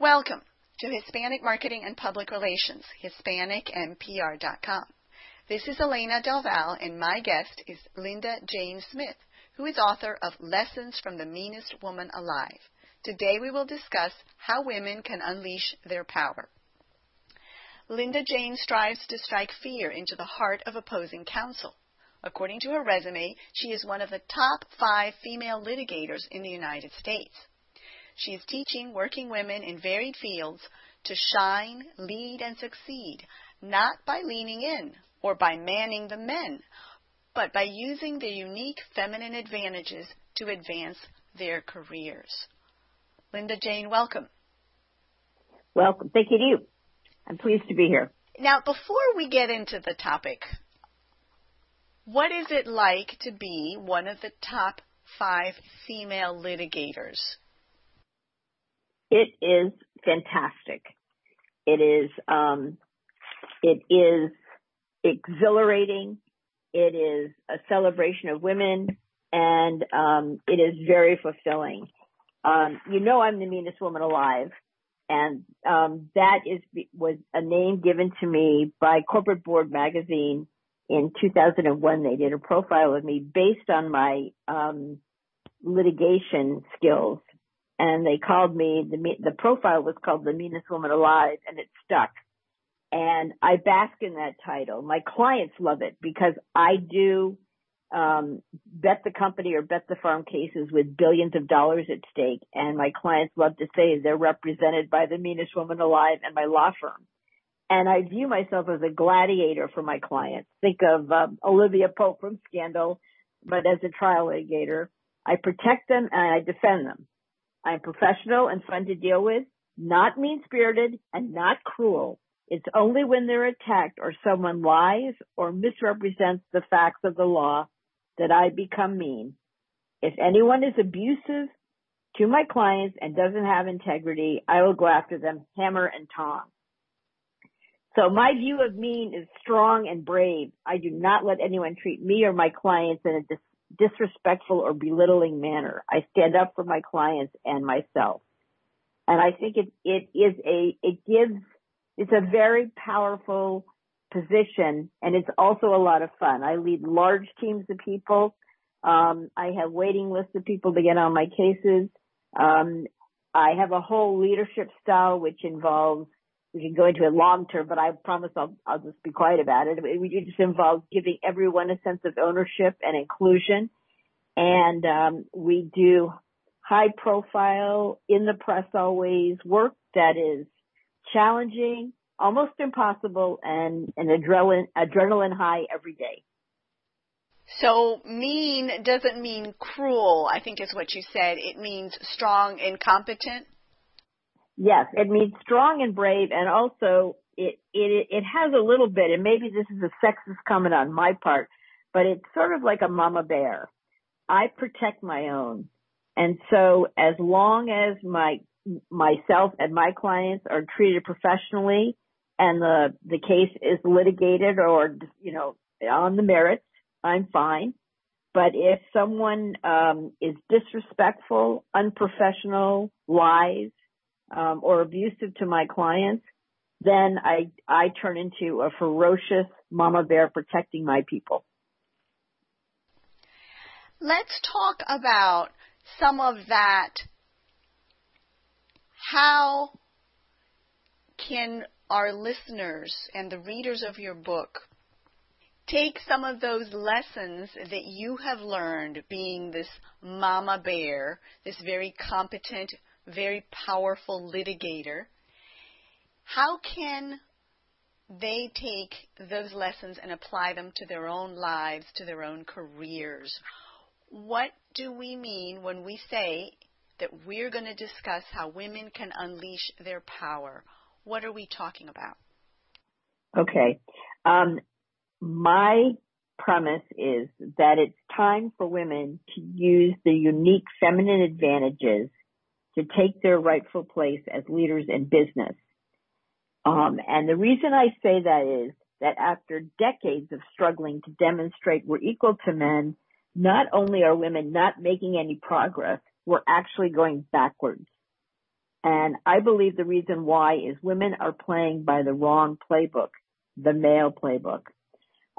Welcome to Hispanic Marketing and Public Relations, HispanicMPR.com. This is Elena Del Val, and my guest is Linda Jane Smith, who is author of Lessons from the Meanest Woman Alive. Today we will discuss how women can unleash their power. Linda Jane strives to strike fear into the heart of opposing counsel. According to her resume, she is one of the top five female litigators in the United States. She is teaching working women in varied fields to shine, lead, and succeed, not by leaning in or by manning the men, but by using their unique feminine advantages to advance their careers. Linda Jane, welcome. Welcome. Thank you to you. I'm pleased to be here. Now, before we get into the topic, what is it like to be one of the top five female litigators? It is fantastic. It is, um, it is exhilarating. It is a celebration of women and, um, it is very fulfilling. Um, you know, I'm the meanest woman alive and, um, that is, was a name given to me by Corporate Board magazine in 2001. They did a profile of me based on my, um, litigation skills and they called me the the profile was called the meanest woman alive and it stuck. And i bask in that title. My clients love it because i do um bet the company or bet the farm cases with billions of dollars at stake and my clients love to say they're represented by the meanest woman alive and my law firm. And i view myself as a gladiator for my clients. Think of um, olivia pope from scandal but as a trial litigator i protect them and i defend them I'm professional and fun to deal with, not mean spirited and not cruel. It's only when they're attacked or someone lies or misrepresents the facts of the law that I become mean. If anyone is abusive to my clients and doesn't have integrity, I will go after them hammer and tong. So my view of mean is strong and brave. I do not let anyone treat me or my clients in a disrespectful or belittling manner. I stand up for my clients and myself. And I think it, it is a, it gives, it's a very powerful position and it's also a lot of fun. I lead large teams of people. Um, I have waiting lists of people to get on my cases. Um, I have a whole leadership style which involves we can go into it long term, but I promise I'll, I'll just be quiet about it. It just involves giving everyone a sense of ownership and inclusion. And, um, we do high profile in the press always work that is challenging, almost impossible and an adrenaline, adrenaline high every day. So mean doesn't mean cruel, I think is what you said. It means strong and competent. Yes, it means strong and brave, and also it it it has a little bit, and maybe this is a sexist comment on my part, but it's sort of like a mama bear. I protect my own, and so as long as my myself and my clients are treated professionally, and the the case is litigated or you know on the merits, I'm fine. But if someone um, is disrespectful, unprofessional, lies, um, or abusive to my clients, then I I turn into a ferocious mama bear protecting my people. Let's talk about some of that. How can our listeners and the readers of your book take some of those lessons that you have learned being this mama bear, this very competent very powerful litigator. How can they take those lessons and apply them to their own lives, to their own careers? What do we mean when we say that we're going to discuss how women can unleash their power? What are we talking about? Okay. Um, my premise is that it's time for women to use the unique feminine advantages to take their rightful place as leaders in business. Um, and the reason I say that is that after decades of struggling to demonstrate we're equal to men, not only are women not making any progress, we're actually going backwards. And I believe the reason why is women are playing by the wrong playbook, the male playbook.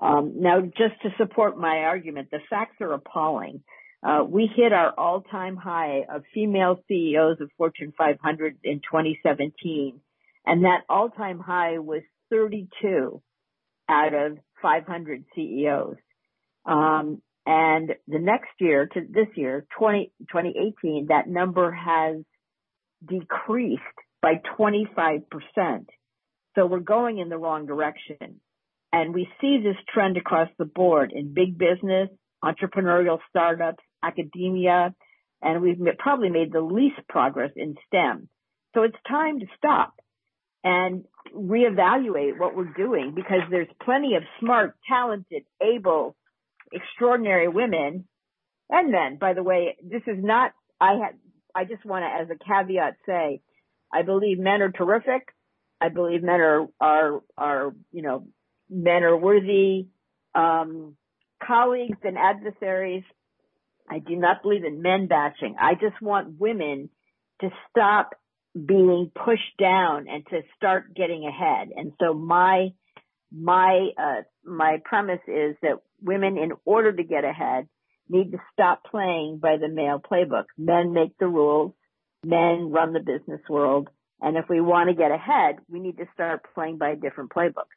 Um, now, just to support my argument, the facts are appalling. Uh, we hit our all-time high of female CEOs of Fortune 500 in 2017, and that all-time high was 32 out of 500 CEOs. Um, and the next year to this year, 20, 2018, that number has decreased by 25%. So we're going in the wrong direction. And we see this trend across the board in big business, entrepreneurial startups, academia, and we've probably made the least progress in STEM. So it's time to stop and reevaluate what we're doing because there's plenty of smart, talented, able, extraordinary women and men. By the way, this is not, I had, I just want to, as a caveat say, I believe men are terrific. I believe men are, are, are, you know, men are worthy, um, colleagues and adversaries. I do not believe in men bashing. I just want women to stop being pushed down and to start getting ahead. And so my, my, uh, my premise is that women, in order to get ahead, need to stop playing by the male playbook. Men make the rules. Men run the business world. And if we want to get ahead, we need to start playing by a different playbook.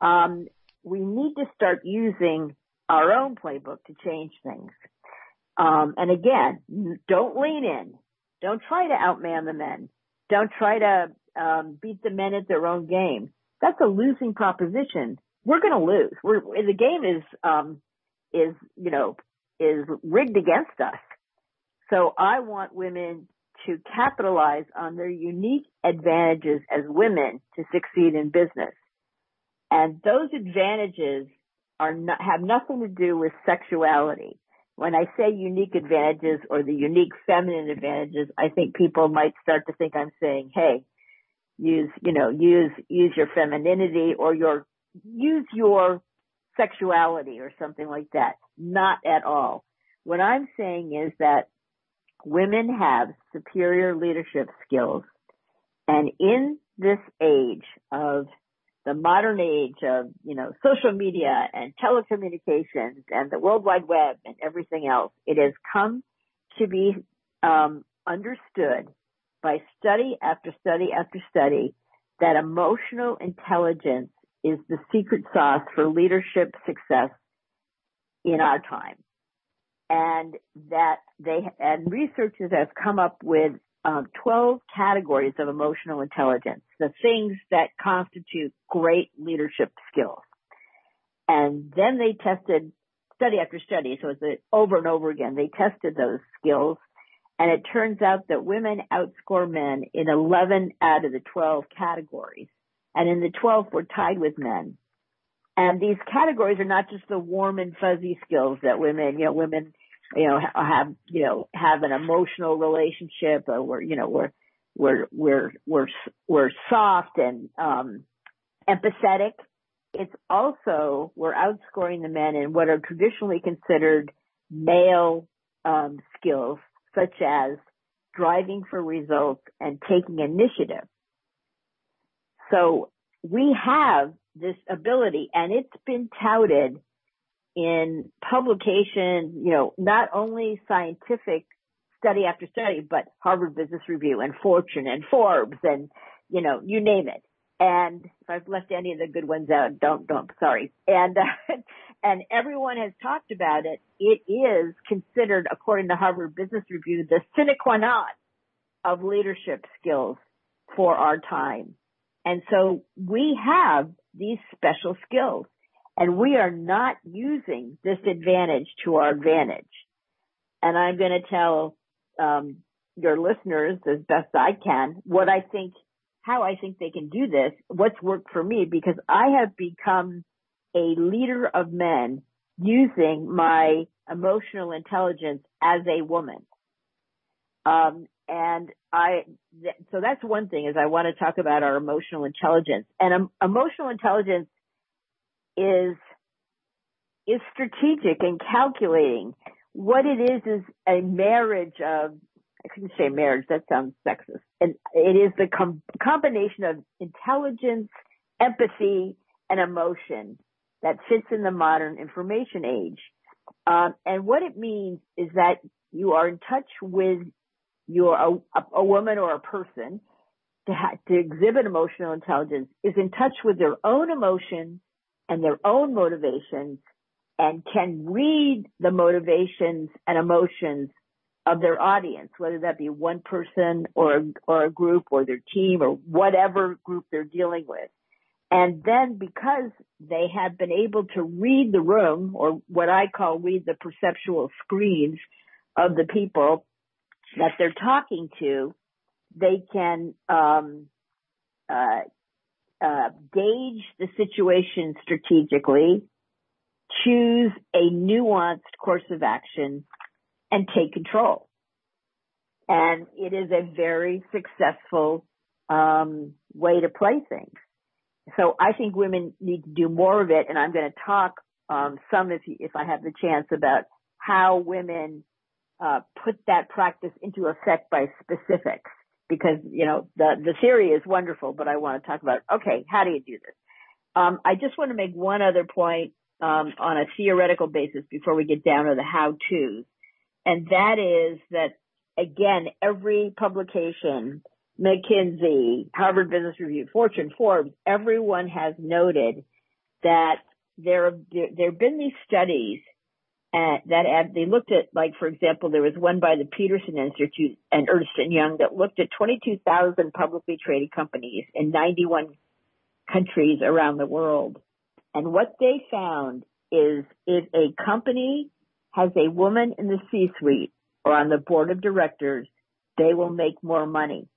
Um, we need to start using our own playbook to change things. Um, and again, don't lean in. Don't try to outman the men. Don't try to um, beat the men at their own game. That's a losing proposition. We're going to lose. We're, the game is um, is you know is rigged against us. So I want women to capitalize on their unique advantages as women to succeed in business. And those advantages are not, have nothing to do with sexuality. When I say unique advantages or the unique feminine advantages, I think people might start to think I'm saying, hey, use, you know, use, use your femininity or your, use your sexuality or something like that. Not at all. What I'm saying is that women have superior leadership skills and in this age of the modern age of, you know, social media and telecommunications and the World Wide Web and everything else, it has come to be um, understood by study after study after study that emotional intelligence is the secret sauce for leadership success in our time. And that they, and researchers have come up with um, 12 categories of emotional intelligence, the things that constitute great leadership skills. And then they tested study after study, so it's over and over again, they tested those skills. And it turns out that women outscore men in 11 out of the 12 categories. And in the 12, we're tied with men. And these categories are not just the warm and fuzzy skills that women, you know, women you know, have, you know, have an emotional relationship or we're, you know, we're, we're, we're, we're, we're soft and, um, empathetic. It's also, we're outscoring the men in what are traditionally considered male, um, skills, such as driving for results and taking initiative. So we have this ability and it's been touted in publication, you know, not only scientific study after study, but Harvard Business Review and Fortune and Forbes and, you know, you name it. And if I've left any of the good ones out, don't, don't, sorry. And, uh, and everyone has talked about it. It is considered, according to Harvard Business Review, the sine qua non of leadership skills for our time. And so we have these special skills. And we are not using this advantage to our advantage. And I'm going to tell um, your listeners as best I can what I think, how I think they can do this, what's worked for me, because I have become a leader of men using my emotional intelligence as a woman. Um, and I, th- so that's one thing is I want to talk about our emotional intelligence and um, emotional intelligence is is strategic and calculating. What it is is a marriage of I couldn't say marriage. That sounds sexist. And it is the com- combination of intelligence, empathy, and emotion that fits in the modern information age. Um, and what it means is that you are in touch with your a, a woman or a person to, ha- to exhibit emotional intelligence is in touch with their own emotions and their own motivations and can read the motivations and emotions of their audience, whether that be one person or, or a group or their team or whatever group they're dealing with. And then because they have been able to read the room or what I call read the perceptual screens of the people that they're talking to, they can, um, uh, uh, gauge the situation strategically, choose a nuanced course of action, and take control. And it is a very successful um, way to play things. So I think women need to do more of it, and I'm going to talk um, some if if I have the chance about how women uh, put that practice into effect by specifics. Because you know the the theory is wonderful, but I want to talk about okay, how do you do this? Um, I just want to make one other point um, on a theoretical basis before we get down to the how tos, and that is that again, every publication McKinsey, Harvard Business Review, Fortune, Forbes, everyone has noted that there there, there have been these studies that they looked at, like for example, there was one by the Peterson Institute and Ernst and Young that looked at 22,000 publicly traded companies in 91 countries around the world, and what they found is if a company has a woman in the C-suite or on the board of directors, they will make more money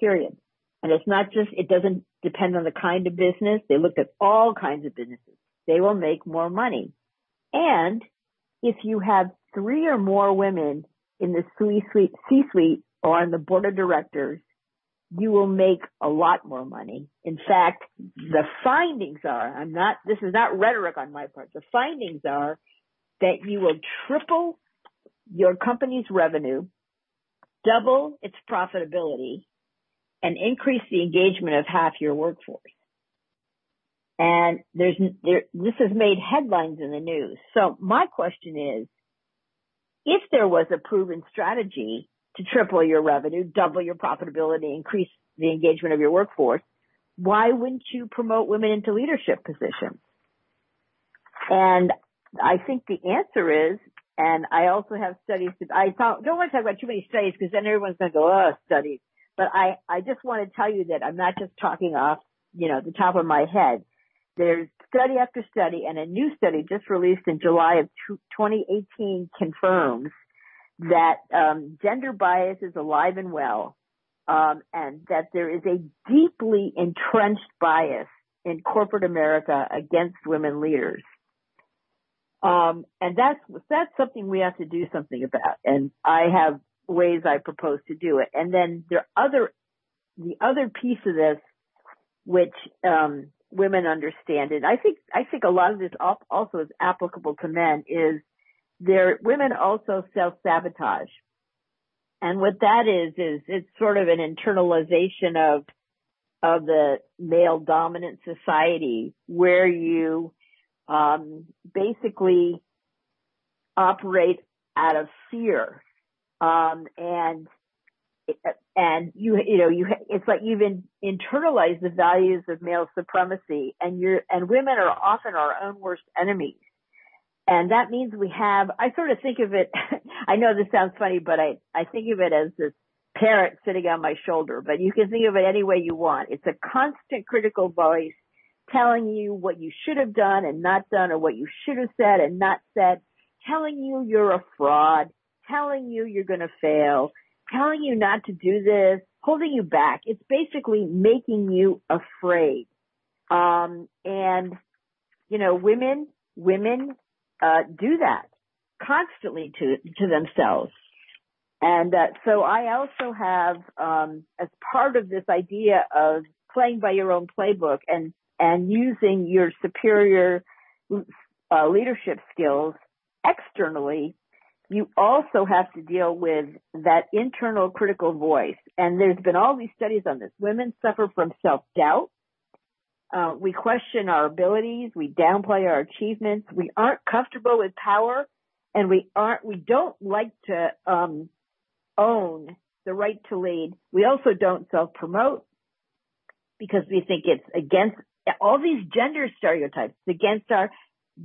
period. And it's not just, it doesn't depend on the kind of business. They looked at all kinds of businesses. They will make more money. And if you have three or more women in the C-suite, C-suite or on the board of directors, you will make a lot more money. In fact, the findings are, I'm not, this is not rhetoric on my part. The findings are that you will triple your company's revenue, double its profitability, and increase the engagement of half your workforce. And there's, there, this has made headlines in the news. So my question is, if there was a proven strategy to triple your revenue, double your profitability, increase the engagement of your workforce, why wouldn't you promote women into leadership positions? And I think the answer is, and I also have studies, I don't want to talk about too many studies because then everyone's going to go, oh, studies. But I, I just want to tell you that I'm not just talking off, you know, the top of my head. There's study after study and a new study just released in July of 2018 confirms that um, gender bias is alive and well, um, and that there is a deeply entrenched bias in corporate America against women leaders. Um, and that's that's something we have to do something about. And I have ways I propose to do it. And then there are other, the other piece of this, which, um, women understand, it. I think, I think a lot of this also is applicable to men is there, women also self-sabotage. And what that is, is it's sort of an internalization of, of the male dominant society where you, um, basically operate out of fear um, and, and you, you know, you, it's like you've in, internalized the values of male supremacy and you're, and women are often our own worst enemies. And that means we have, I sort of think of it, I know this sounds funny, but I, I think of it as this parrot sitting on my shoulder, but you can think of it any way you want. It's a constant critical voice telling you what you should have done and not done or what you should have said and not said, telling you you're a fraud, telling you you're going to fail, telling you not to do this, holding you back. It's basically making you afraid. Um, and, you know, women, women, uh, do that constantly to, to themselves. And, uh, so I also have, um, as part of this idea of playing by your own playbook and, and using your superior, uh, leadership skills externally you also have to deal with that internal critical voice. And there's been all these studies on this. Women suffer from self-doubt. Uh, we question our abilities. We downplay our achievements. We aren't comfortable with power and we aren't, we don't like to, um, own the right to lead. We also don't self-promote because we think it's against all these gender stereotypes, against our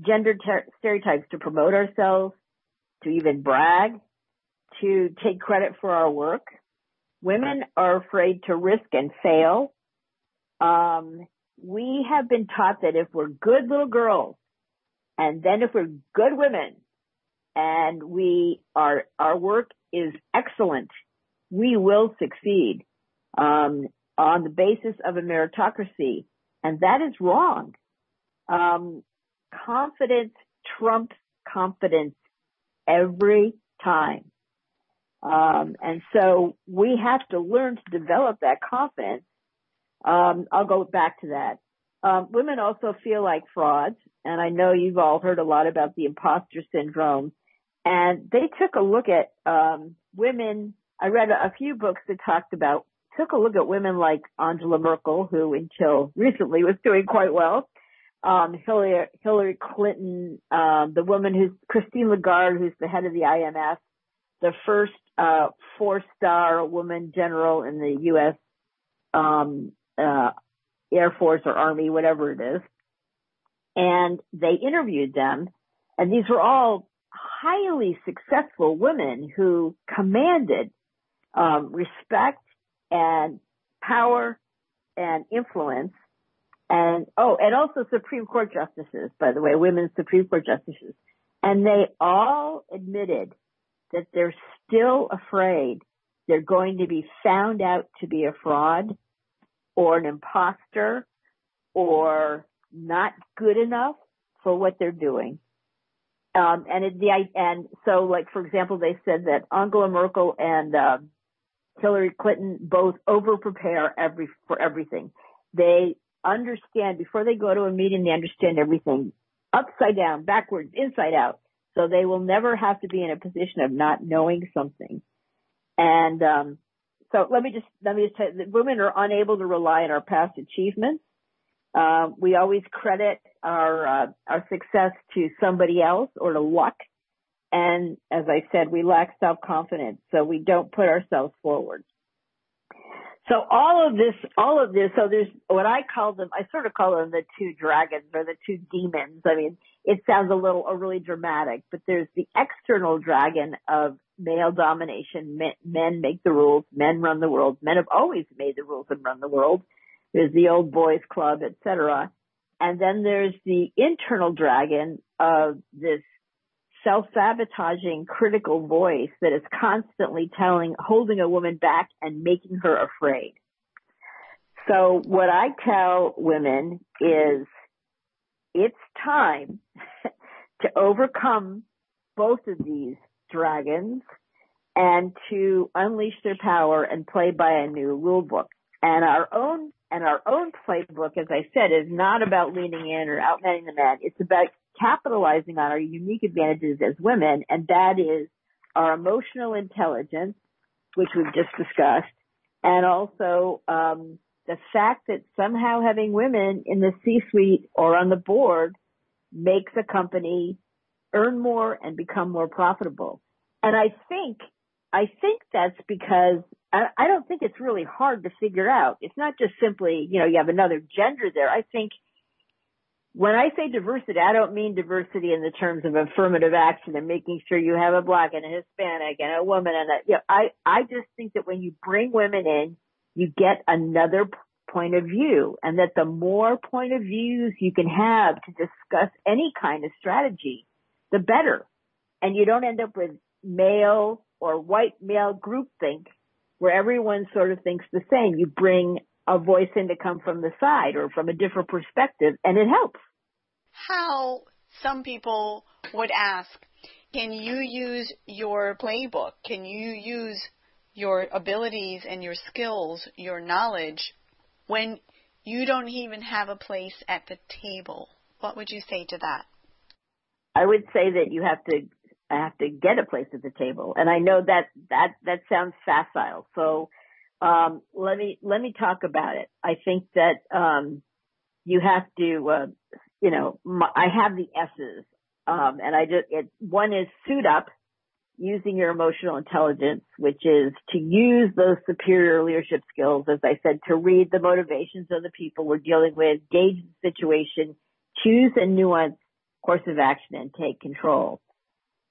gender ter- stereotypes to promote ourselves, to even brag, to take credit for our work. Women are afraid to risk and fail. Um, we have been taught that if we're good little girls, and then if we're good women, and we are our work is excellent, we will succeed um, on the basis of a meritocracy, and that is wrong. Um, confidence trumps confidence every time. Um, and so we have to learn to develop that confidence. Um, I'll go back to that. Um, women also feel like frauds, and I know you've all heard a lot about the imposter syndrome. And they took a look at um, women. I read a, a few books that talked about took a look at women like Angela Merkel, who until recently was doing quite well, um, Hillary, Hillary Clinton, um, the woman who's Christine Lagarde, who's the head of the IMF, the first uh, four-star woman general in the U.S. Um, uh, Air Force or Army, whatever it is, and they interviewed them, and these were all highly successful women who commanded um, respect and power and influence and oh, and also Supreme Court justices, by the way, women Supreme Court justices. And they all admitted that they're still afraid they're going to be found out to be a fraud or an imposter or not good enough for what they're doing. Um, and it, the and so like for example, they said that Angela Merkel and uh, Hillary Clinton both over prepare every for everything. They understand before they go to a meeting, they understand everything upside down, backwards, inside out. So they will never have to be in a position of not knowing something. And um, so let me just let me just tell you, women are unable to rely on our past achievements. Uh, we always credit our uh, our success to somebody else or to luck. And as I said, we lack self confidence, so we don't put ourselves forward. So all of this, all of this, so there's what I call them, I sort of call them the two dragons or the two demons. I mean, it sounds a little, really dramatic, but there's the external dragon of male domination. Men, men make the rules, men run the world. Men have always made the rules and run the world. There's the old boys club, etc. And then there's the internal dragon of this self-sabotaging critical voice that is constantly telling, holding a woman back and making her afraid. So what I tell women is it's time to overcome both of these dragons and to unleash their power and play by a new rule book. And our own and our own playbook, as I said, is not about leaning in or outmanning the men. It's about capitalizing on our unique advantages as women, and that is our emotional intelligence, which we've just discussed, and also um, the fact that somehow having women in the C-suite or on the board makes a company earn more and become more profitable. And I think, I think that's because I, I don't think it's really hard to figure out. It's not just simply, you know, you have another gender there. I think when I say diversity, I don't mean diversity in the terms of affirmative action and making sure you have a black and a Hispanic and a woman and a, you know, I, I just think that when you bring women in, you get another point of view and that the more point of views you can have to discuss any kind of strategy, the better. And you don't end up with male or white male groupthink where everyone sort of thinks the same. You bring a voice in to come from the side or from a different perspective, and it helps. How some people would ask, can you use your playbook? Can you use your abilities and your skills, your knowledge, when you don't even have a place at the table? What would you say to that? I would say that you have to have to get a place at the table. And I know that that that sounds facile. So um, let me let me talk about it. I think that um, you have to, uh, you know, my, I have the S's, um, and I just it, one is suit up, using your emotional intelligence, which is to use those superior leadership skills, as I said, to read the motivations of the people we're dealing with, gauge the situation, choose a nuanced course of action, and take control.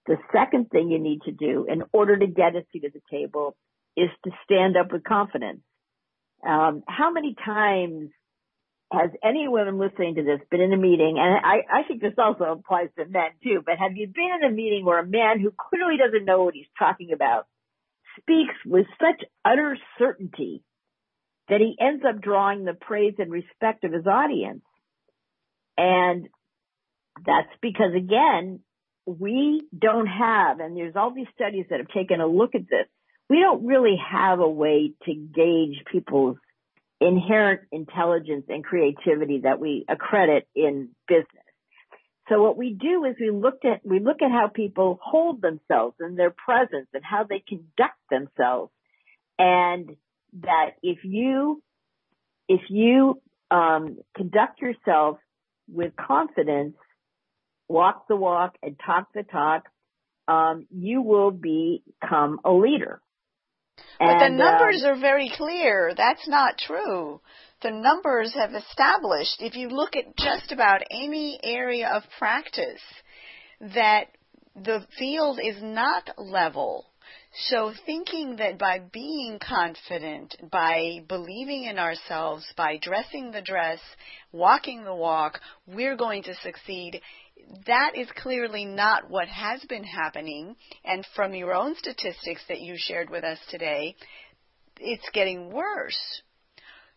The second thing you need to do in order to get a seat at the table is to stand up with confidence. Um, how many times has any woman listening to this been in a meeting, and I, I think this also applies to men too, but have you been in a meeting where a man who clearly doesn't know what he's talking about speaks with such utter certainty that he ends up drawing the praise and respect of his audience? And that's because again, we don't have, and there's all these studies that have taken a look at this, we don't really have a way to gauge people's inherent intelligence and creativity that we accredit in business. So what we do is we look at, we look at how people hold themselves and their presence and how they conduct themselves. And that if you, if you, um, conduct yourself with confidence, walk the walk and talk the talk, um, you will become a leader. But and, the numbers um, are very clear. That's not true. The numbers have established, if you look at just about any area of practice, that the field is not level. So thinking that by being confident, by believing in ourselves, by dressing the dress, walking the walk, we're going to succeed that is clearly not what has been happening. And from your own statistics that you shared with us today, it's getting worse.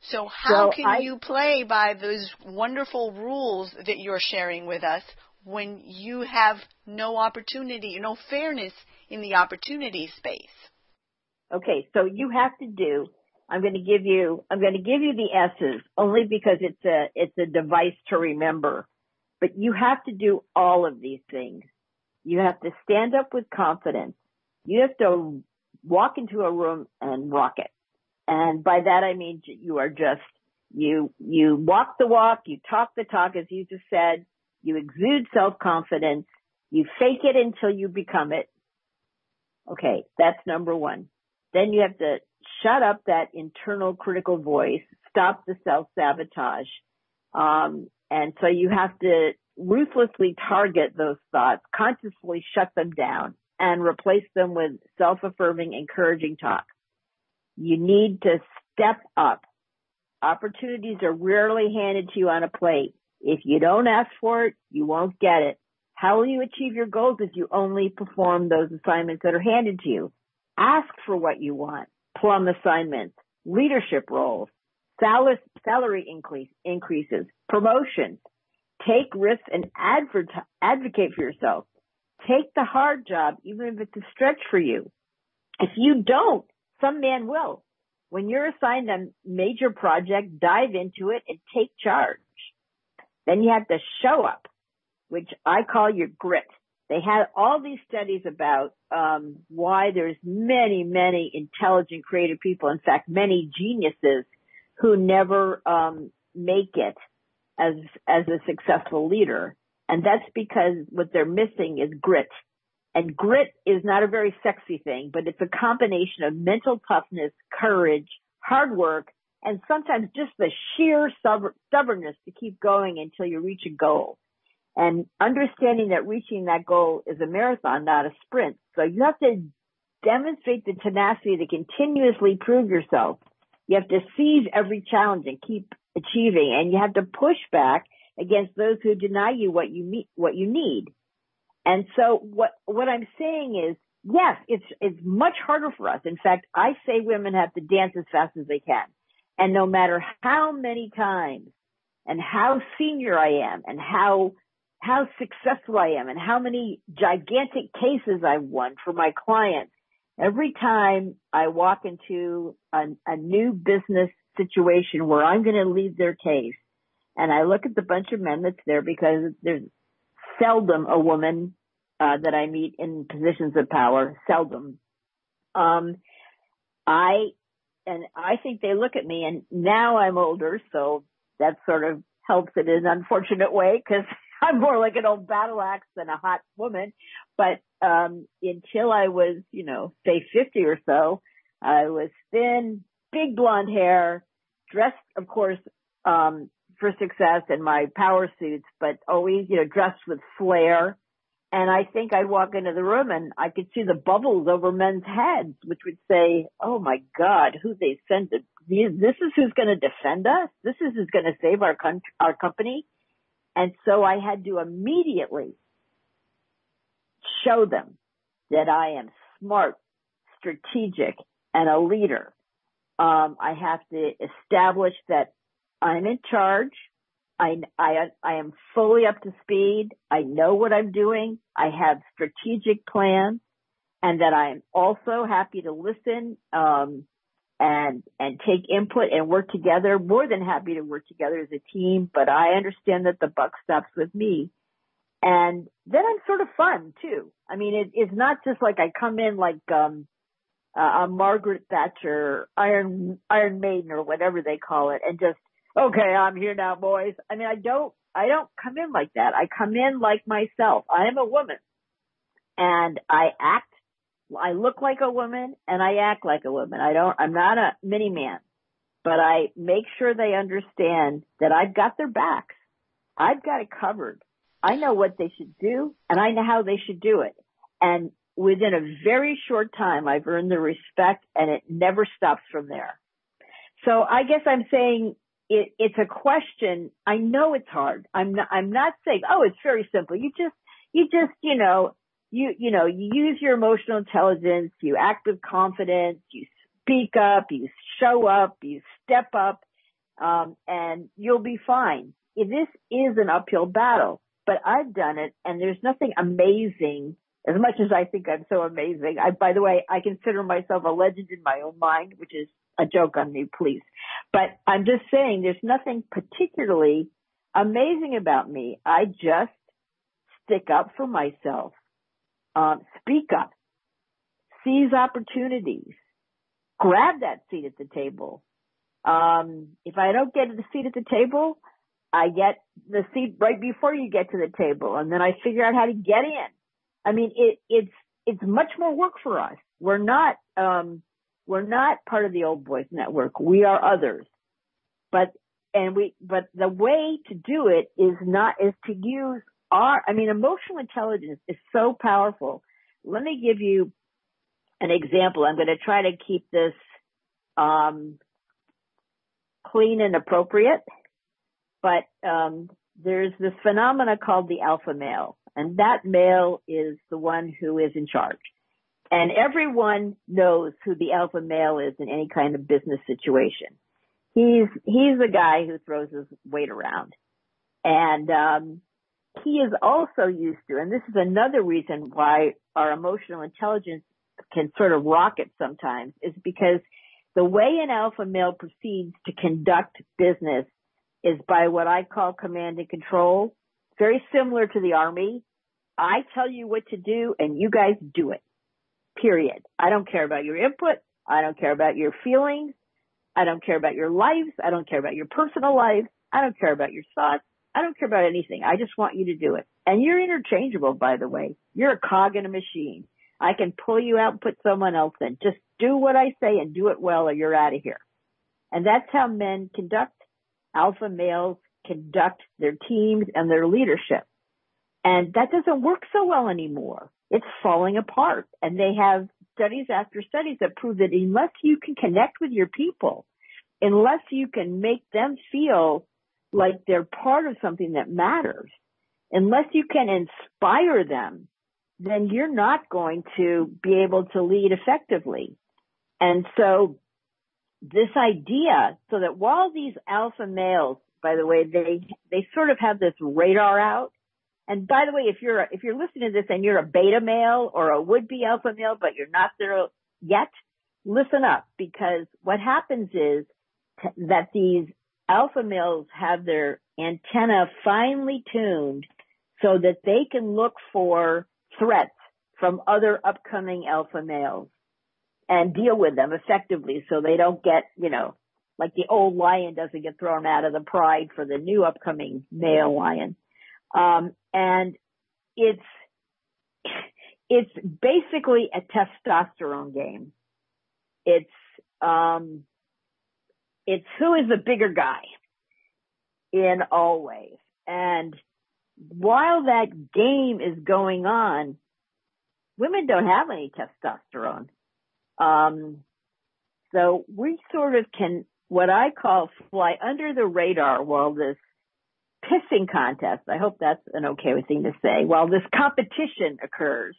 So how can I, you play by those wonderful rules that you're sharing with us when you have no opportunity, no fairness in the opportunity space? Okay, so you have to do I'm going to give you I'm going to give you the S's only because it's a it's a device to remember. But you have to do all of these things. You have to stand up with confidence. You have to walk into a room and rock it. And by that I mean you are just, you, you walk the walk, you talk the talk as you just said, you exude self-confidence, you fake it until you become it. Okay, that's number one. Then you have to shut up that internal critical voice, stop the self-sabotage, um, and so you have to ruthlessly target those thoughts, consciously shut them down and replace them with self-affirming, encouraging talk. You need to step up. Opportunities are rarely handed to you on a plate. If you don't ask for it, you won't get it. How will you achieve your goals if you only perform those assignments that are handed to you? Ask for what you want. Plum assignments, leadership roles, salary increase, increases, promotions. Take risks and advocate for yourself. Take the hard job, even if it's a stretch for you. If you don't, some man will. When you're assigned a major project, dive into it and take charge. Then you have to show up, which I call your grit. They had all these studies about um, why there's many, many intelligent, creative people. In fact, many geniuses who never um, make it as as a successful leader, and that's because what they're missing is grit. And grit is not a very sexy thing, but it's a combination of mental toughness, courage, hard work, and sometimes just the sheer stubbornness to keep going until you reach a goal. And understanding that reaching that goal is a marathon, not a sprint. So you have to demonstrate the tenacity to continuously prove yourself you have to seize every challenge and keep achieving, and you have to push back against those who deny you what you meet, what you need. And so what, what I'm saying is, yes, it's, it's much harder for us. In fact, I say women have to dance as fast as they can. And no matter how many times and how senior I am and how, how successful I am and how many gigantic cases I've won for my clients, every time I walk into a, a new business situation where I'm going to lead their case, and I look at the bunch of men that's there because there's seldom a woman uh, that I meet in positions of power, seldom. Um, I, and I think they look at me and now I'm older, so that sort of helps in an unfortunate way because I'm more like an old battle axe than a hot woman. But, um, until I was, you know, say 50 or so, I was thin, big blonde hair, dressed, of course, um, for success in my power suits, but always, you know, dressed with flair. And I think I'd walk into the room and I could see the bubbles over men's heads, which would say, Oh my God, who they sent to, this is who's going to defend us. This is who's going to save our country, our company. And so I had to immediately show them that I am smart, strategic, and a leader. Um, I have to establish that I'm in charge. I, I, I am fully up to speed. I know what I'm doing. I have strategic plans and that I am also happy to listen, um, and, and take input and work together. More than happy to work together as a team, but I understand that the buck stops with me. And then I'm sort of fun too. I mean, it, it's not just like I come in like, um, uh, a Margaret Thatcher, Iron, Iron Maiden or whatever they call it and just okay, I'm here now, boys. I mean, I don't, I don't come in like that. I come in like myself. I am a woman and I act, I look like a woman and I act like a woman. I don't, I'm not a mini man, but I make sure they understand that I've got their backs. I've got it covered. I know what they should do and I know how they should do it. And within a very short time, I've earned the respect and it never stops from there. So I guess I'm saying it, it's a question. I know it's hard. I'm not, I'm not saying, oh, it's very simple. You just, you just, you know, you, you know, you use your emotional intelligence, you act with confidence, you speak up, you show up, you step up, um, and you'll be fine. This is an uphill battle, but I've done it and there's nothing amazing as much as I think I'm so amazing. I, by the way, I consider myself a legend in my own mind, which is a joke on me, please. But I'm just saying there's nothing particularly amazing about me. I just stick up for myself, um, speak up, seize opportunities, grab that seat at the table. Um, if I don't get the seat at the table, I get the seat right before you get to the table and then I figure out how to get in. I mean, it, it's, it's much more work for us. We're not, um, we're not part of the old boys network. We are others. But, and we, but the way to do it is not, is to use I mean, emotional intelligence is so powerful. Let me give you an example. I'm going to try to keep this, um, clean and appropriate, but, um, there's this phenomena called the alpha male, and that male is the one who is in charge. And everyone knows who the alpha male is in any kind of business situation. He's, he's the guy who throws his weight around. And, um, he is also used to, and this is another reason why our emotional intelligence can sort of rocket sometimes, is because the way an alpha male proceeds to conduct business is by what I call command and control. Very similar to the army. I tell you what to do and you guys do it period. I don't care about your input. I don't care about your feelings. I don't care about your lives. I don't care about your personal life. I don't care about your thoughts. I don't care about anything. I just want you to do it. And you're interchangeable, by the way. You're a cog in a machine. I can pull you out and put someone else in. Just do what I say and do it well or you're out of here. And that's how men conduct, alpha males conduct their teams and their leadership. And that doesn't work so well anymore it's falling apart. And they have studies after studies that prove that unless you can connect with your people, unless you can make them feel like they're part of something that matters, unless you can inspire them, then you're not going to be able to lead effectively. And so this idea, so that while these alpha males, by the way, they, they sort of have this radar out. And by the way, if you're if you're listening to this and you're a beta male or a would be alpha male, but you're not there yet, listen up. Because what happens is that these alpha males have their antenna finely tuned so that they can look for threats from other upcoming alpha males and deal with them effectively so they don't get, you know, like the old lion doesn't get thrown out of the pride for the new upcoming male lion. Um, and it's, it's basically a testosterone game. It's, um, it's who is the bigger guy in all ways. And while that game is going on, women don't have any testosterone. Um, so we sort of can, what I call fly under the radar while this pissing contest, I hope that's an okay thing to say, while this competition occurs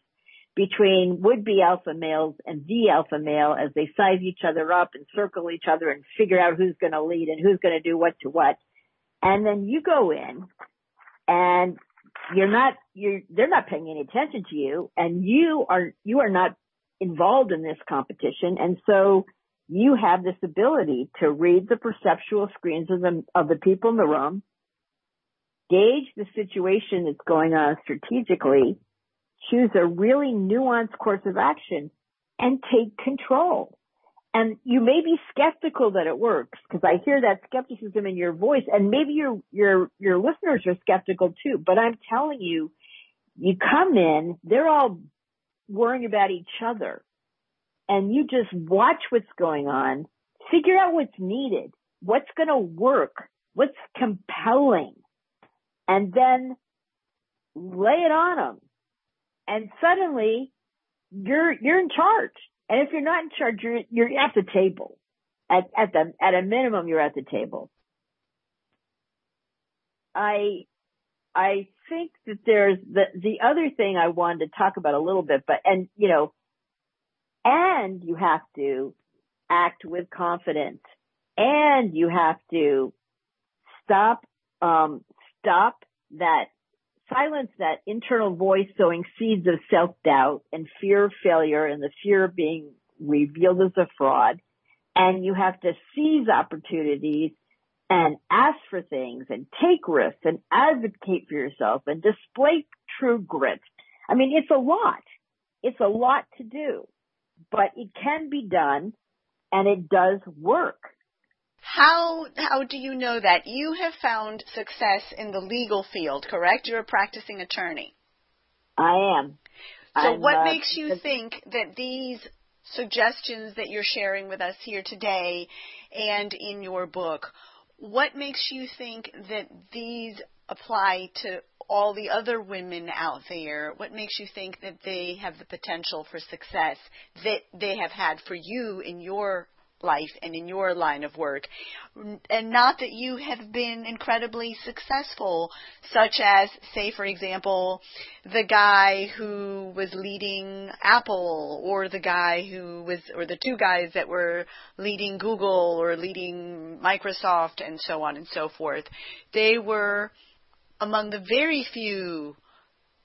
between would-be alpha males and the alpha male as they size each other up and circle each other and figure out who's going to lead and who's going to do what to what. And then you go in and you're not, you're, they're not paying any attention to you and you are, you are not involved in this competition. And so you have this ability to read the perceptual screens of the, of the people in the room, gauge the situation that's going on strategically, choose a really nuanced course of action and take control. And you may be skeptical that it works because I hear that skepticism in your voice and maybe your, your, your listeners are skeptical too, but I'm telling you, you come in, they're all worrying about each other and you just watch what's going on, figure out what's needed, what's going to work, what's compelling, and then lay it on them. And suddenly you're, you're in charge. And if you're not in charge, you're, you're at the table. At, at the, at a minimum, you're at the table. I, I think that there's the, the other thing I wanted to talk about a little bit, but, and, you know, and you have to act with confidence and you have to stop, um, stop that silence that internal voice sowing seeds of self-doubt and fear of failure and the fear of being revealed as a fraud. And you have to seize opportunities and ask for things and take risks and advocate for yourself and display true grit. I mean, it's a lot. It's a lot to do, but it can be done and it does work. How how do you know that you have found success in the legal field? Correct. You're a practicing attorney. I am. So, I'm, what uh, makes you think that these suggestions that you're sharing with us here today and in your book, what makes you think that these apply to all the other women out there? What makes you think that they have the potential for success that they have had for you in your life and in your line of work. And not that you have been incredibly successful, such as, say, for example, the guy who was leading Apple or the guy who was, or the two guys that were leading Google or leading Microsoft and so on and so forth. They were among the very few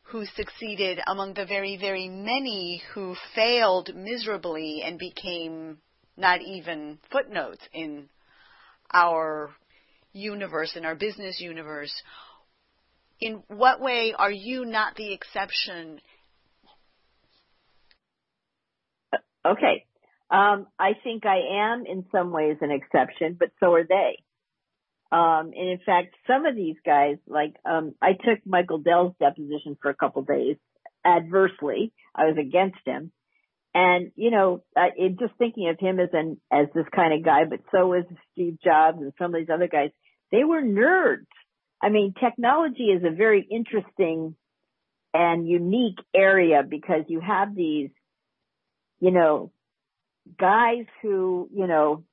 who succeeded among the very, very many who failed miserably and became not even footnotes in our universe, in our business universe. In what way are you not the exception? Okay. Um, I think I am in some ways an exception, but so are they. Um, and in fact, some of these guys, like, um, I took Michael Dell's deposition for a couple days adversely. I was against him. And, you know, uh, it, just thinking of him as an, as this kind of guy, but so is Steve Jobs and some of these other guys. They were nerds. I mean, technology is a very interesting and unique area because you have these, you know, guys who, you know,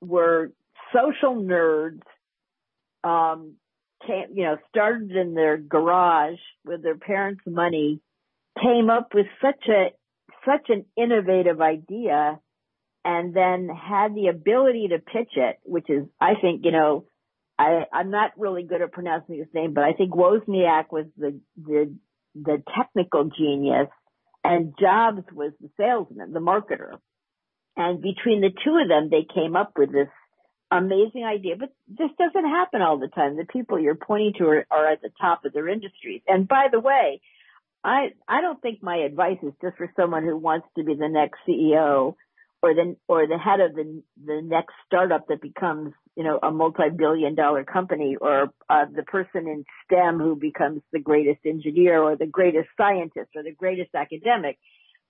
were social nerds, um, came, you know, started in their garage with their parents' money, came up with such a such an innovative idea and then had the ability to pitch it, which is, I think, you know, I, I'm not really good at pronouncing his name, but I think Wozniak was the, the, the technical genius and Jobs was the salesman, the marketer. And between the two of them, they came up with this amazing idea. But this doesn't happen all the time. The people you're pointing to are, are at the top of their industries. And by the way, I I don't think my advice is just for someone who wants to be the next CEO or the or the head of the the next startup that becomes you know a multi-billion dollar company or uh, the person in STEM who becomes the greatest engineer or the greatest scientist or the greatest academic.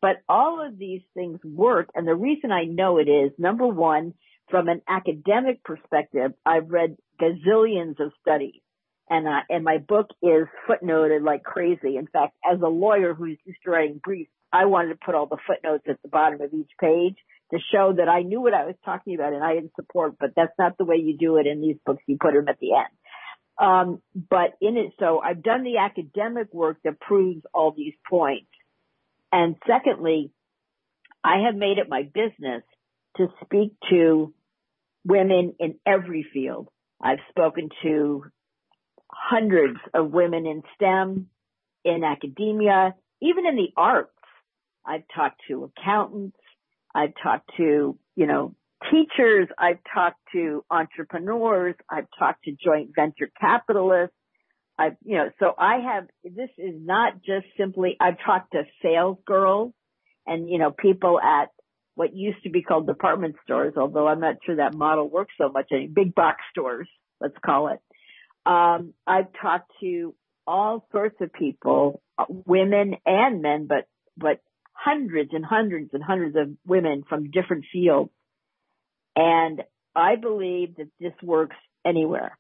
But all of these things work, and the reason I know it is number one, from an academic perspective, I've read gazillions of studies and uh, and my book is footnoted like crazy. In fact, as a lawyer who's used to writing briefs, I wanted to put all the footnotes at the bottom of each page to show that I knew what I was talking about and I didn't support. But that's not the way you do it in these books. You put them at the end. Um, but in it, so I've done the academic work that proves all these points. And secondly, I have made it my business to speak to women in every field. I've spoken to hundreds of women in STEM, in academia, even in the arts. I've talked to accountants. I've talked to, you know, teachers. I've talked to entrepreneurs. I've talked to joint venture capitalists. I've, you know, so I have, this is not just simply, I've talked to sales girls and, you know, people at what used to be called department stores, although I'm not sure that model works so much any big box stores, let's call it. Um, I've talked to all sorts of people, women and men, but, but hundreds and hundreds and hundreds of women from different fields. And I believe that this works anywhere.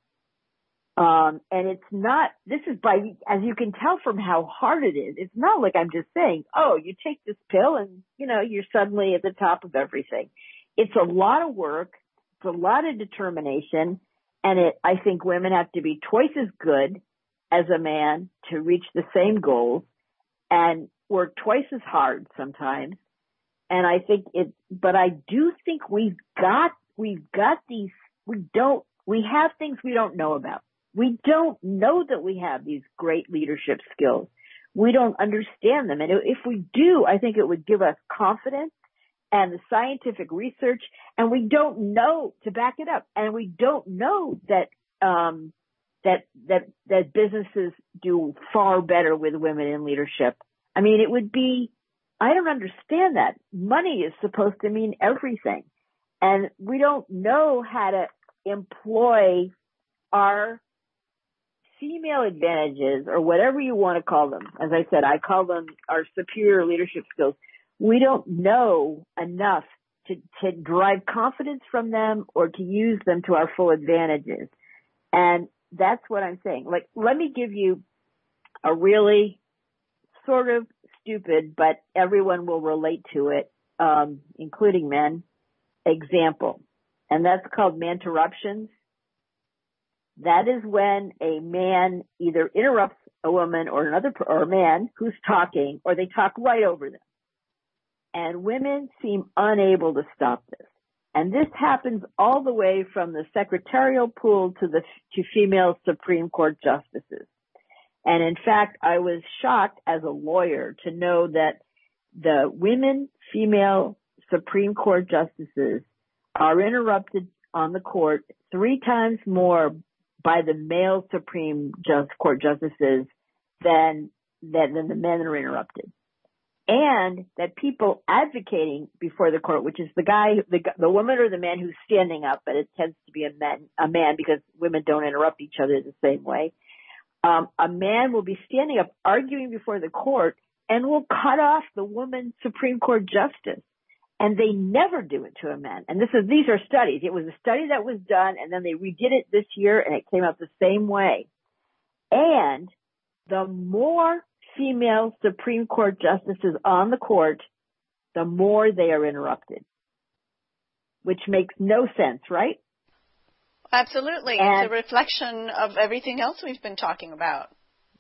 Um, and it's not, this is by, as you can tell from how hard it is, it's not like I'm just saying, oh, you take this pill and, you know, you're suddenly at the top of everything. It's a lot of work. It's a lot of determination. And it, I think women have to be twice as good as a man to reach the same goals and work twice as hard sometimes. And I think it, but I do think we've got, we've got these, we don't, we have things we don't know about. We don't know that we have these great leadership skills. We don't understand them. And if we do, I think it would give us confidence and the scientific research, and we don't know to back it up, and we don't know that um, that that that businesses do far better with women in leadership. I mean, it would be. I don't understand that. Money is supposed to mean everything, and we don't know how to employ our female advantages or whatever you want to call them. As I said, I call them our superior leadership skills we don't know enough to, to drive confidence from them or to use them to our full advantages. And that's what I'm saying. Like, let me give you a really sort of stupid, but everyone will relate to it, um, including men, example. And that's called manterruptions. That is when a man either interrupts a woman or another, or a man who's talking, or they talk right over them and women seem unable to stop this. And this happens all the way from the secretarial pool to the to female Supreme Court justices. And in fact, I was shocked as a lawyer to know that the women female Supreme Court justices are interrupted on the court three times more by the male Supreme Court justices than, than, than the men are interrupted and that people advocating before the court, which is the guy, the, the woman or the man who's standing up, but it tends to be a man, a man because women don't interrupt each other the same way. Um, a man will be standing up arguing before the court and will cut off the woman Supreme Court justice. And they never do it to a man. And this is, these are studies. It was a study that was done and then they redid it this year and it came out the same way. And the more female Supreme Court justices on the court, the more they are interrupted. Which makes no sense, right? Absolutely. And, it's a reflection of everything else we've been talking about.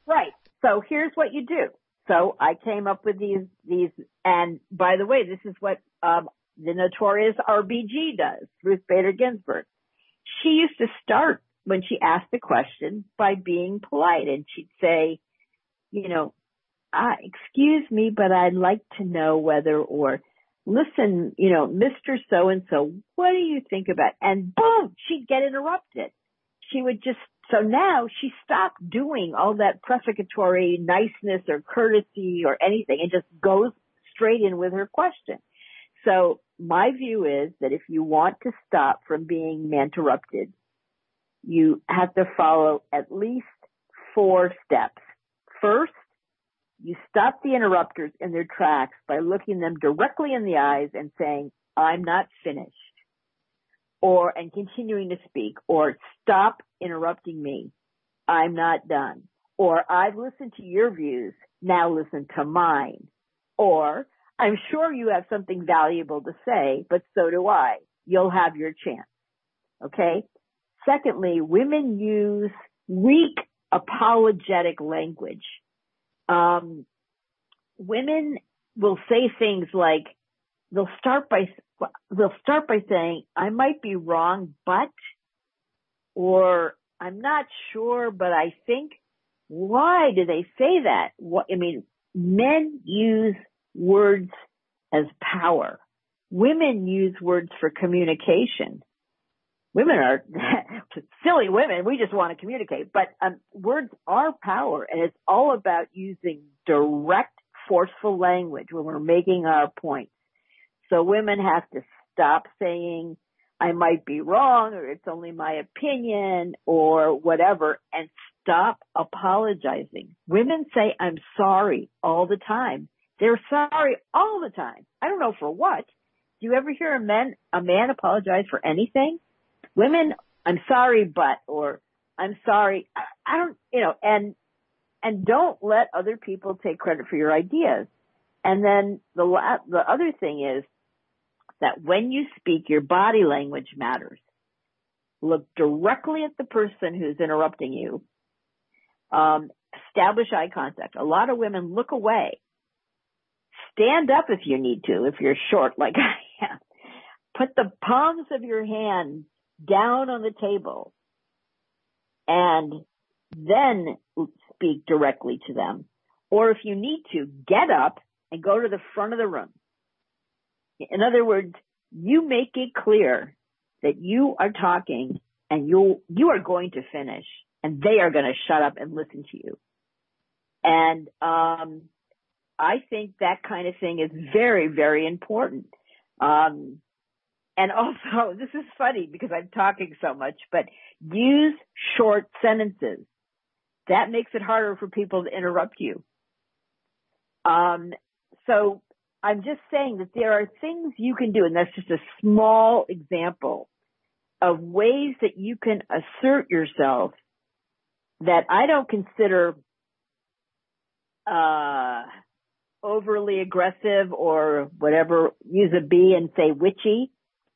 Right. So here's what you do. So I came up with these, these, and by the way, this is what, um, the notorious RBG does, Ruth Bader Ginsburg. She used to start when she asked the question by being polite and she'd say, you know, uh, excuse me, but I'd like to know whether or listen, you know, Mr. So and so, what do you think about? And boom, she'd get interrupted. She would just So now she stopped doing all that prefatory niceness or courtesy or anything and just goes straight in with her question. So my view is that if you want to stop from being interrupted, you have to follow at least four steps. First, you stop the interrupters in their tracks by looking them directly in the eyes and saying, I'm not finished. Or, and continuing to speak, or stop interrupting me. I'm not done. Or I've listened to your views. Now listen to mine. Or I'm sure you have something valuable to say, but so do I. You'll have your chance. Okay. Secondly, women use weak apologetic language. Um, women will say things like, they'll start by, they'll start by saying, I might be wrong, but, or I'm not sure, but I think, why do they say that? What, I mean, men use words as power. Women use words for communication women are silly women. We just want to communicate, but um, words are power, and it's all about using direct, forceful language when we're making our points. So women have to stop saying, I might be wrong, or it's only my opinion, or whatever, and stop apologizing. Women say, I'm sorry all the time. They're sorry all the time. I don't know for what. Do you ever hear a man, a man apologize for anything? Women, I'm sorry, but, or I'm sorry, I don't, you know, and, and don't let other people take credit for your ideas. And then the la- the other thing is that when you speak, your body language matters. Look directly at the person who's interrupting you. Um, establish eye contact. A lot of women look away. Stand up if you need to, if you're short like I am. Put the palms of your hands down on the table and then speak directly to them. Or if you need to, get up and go to the front of the room. In other words, you make it clear that you are talking and you you are going to finish and they are going to shut up and listen to you. And um, I think that kind of thing is very, very important. Um, and also, this is funny because I'm talking so much, but use short sentences. That makes it harder for people to interrupt you. Um, so I'm just saying that there are things you can do, and that's just a small example of ways that you can assert yourself that I don't consider uh, overly aggressive or whatever, use a B and say witchy.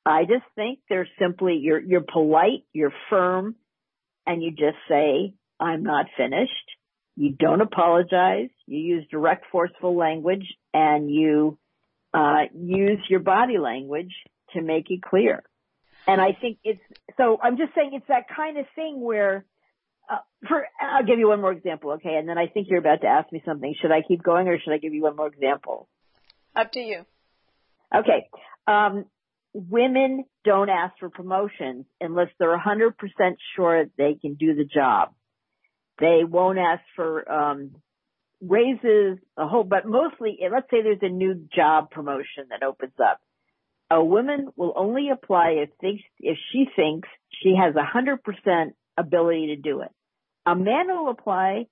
I just think they're simply, you're, you're polite, you're firm, and you just say, I'm not finished. You don't apologize. You use direct, forceful language and you, uh, use your body language to make it clear. And I think it's, so I'm just saying it's that kind of thing where, uh, for, I'll give you one more example, okay? And then I think you're about to ask me something. Should I keep going or should I give you one more example? Up to you. Okay. Um, women don't ask for promotions unless they're 100% sure they can do the job. They won't ask for um, raises, a whole, but mostly, let's say there's a new job promotion that opens up. A woman will only apply if, they, if she thinks she has 100% ability to do it. A man will apply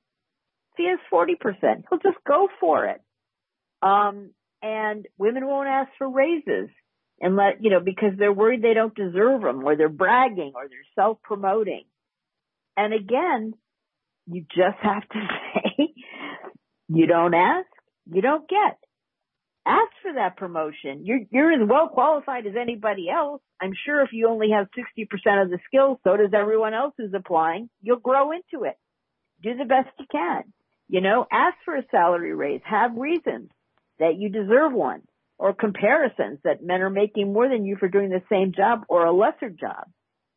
if he has 40%. He'll just go for it. Um, and women won't ask for raises and let, you know, because they're worried they don't deserve them or they're bragging or they're self-promoting. And again, you just have to say, you don't ask, you don't get. Ask for that promotion. You're, you're as well qualified as anybody else. I'm sure if you only have 60% of the skills, so does everyone else who's applying. You'll grow into it. Do the best you can. You know, ask for a salary raise. Have reasons that you deserve one or comparisons that men are making more than you for doing the same job or a lesser job.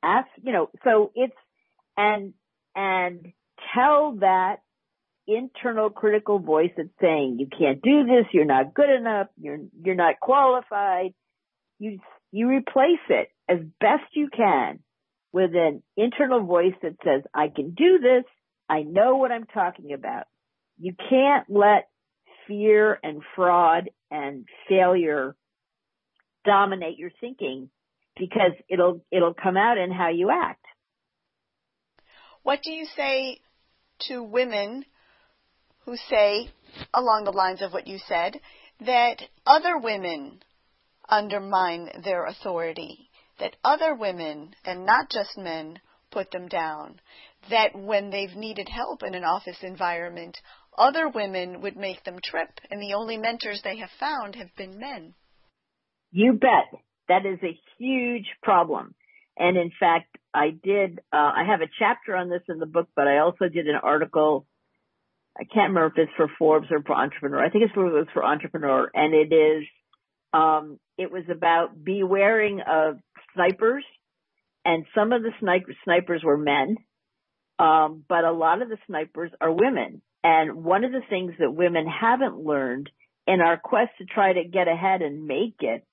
Ask, you know, so it's, and, and tell that internal critical voice that's saying you can't do this, you're not good enough, you're, you're not qualified. You, you replace it as best you can with an internal voice that says, I can do this. I know what I'm talking about. You can't let fear and fraud and failure dominate your thinking because it'll, it'll come out in how you act. What do you say to women who say, along the lines of what you said, that other women undermine their authority, that other women, and not just men, put them down, that when they've needed help in an office environment, other women would make them trip, and the only mentors they have found have been men. You bet. That is a huge problem. And in fact, I did, uh, I have a chapter on this in the book, but I also did an article. I can't remember if it's for Forbes or for Entrepreneur. I think it's for, it was for Entrepreneur and it is, um, it was about bewaring of snipers and some of the sniper, snipers were men. Um, but a lot of the snipers are women. And one of the things that women haven't learned in our quest to try to get ahead and make it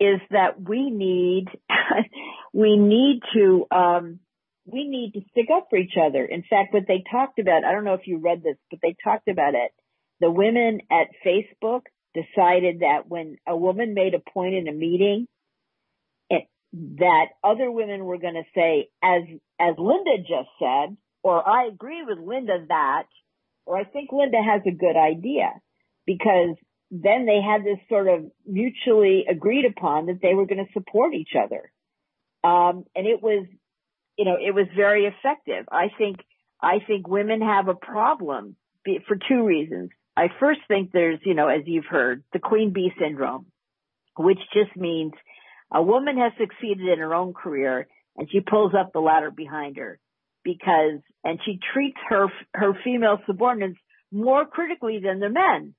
is that we need we need to um, we need to stick up for each other. In fact, what they talked about, I don't know if you read this, but they talked about it. The women at Facebook decided that when a woman made a point in a meeting, it, that other women were going to say, as as Linda just said, or I agree with Linda that, or I think Linda has a good idea, because then they had this sort of mutually agreed upon that they were going to support each other. Um, and it was, you know, it was very effective. I think, I think women have a problem for two reasons. I first think there's, you know, as you've heard, the queen bee syndrome, which just means a woman has succeeded in her own career and she pulls up the ladder behind her because, and she treats her, her female subordinates more critically than the men.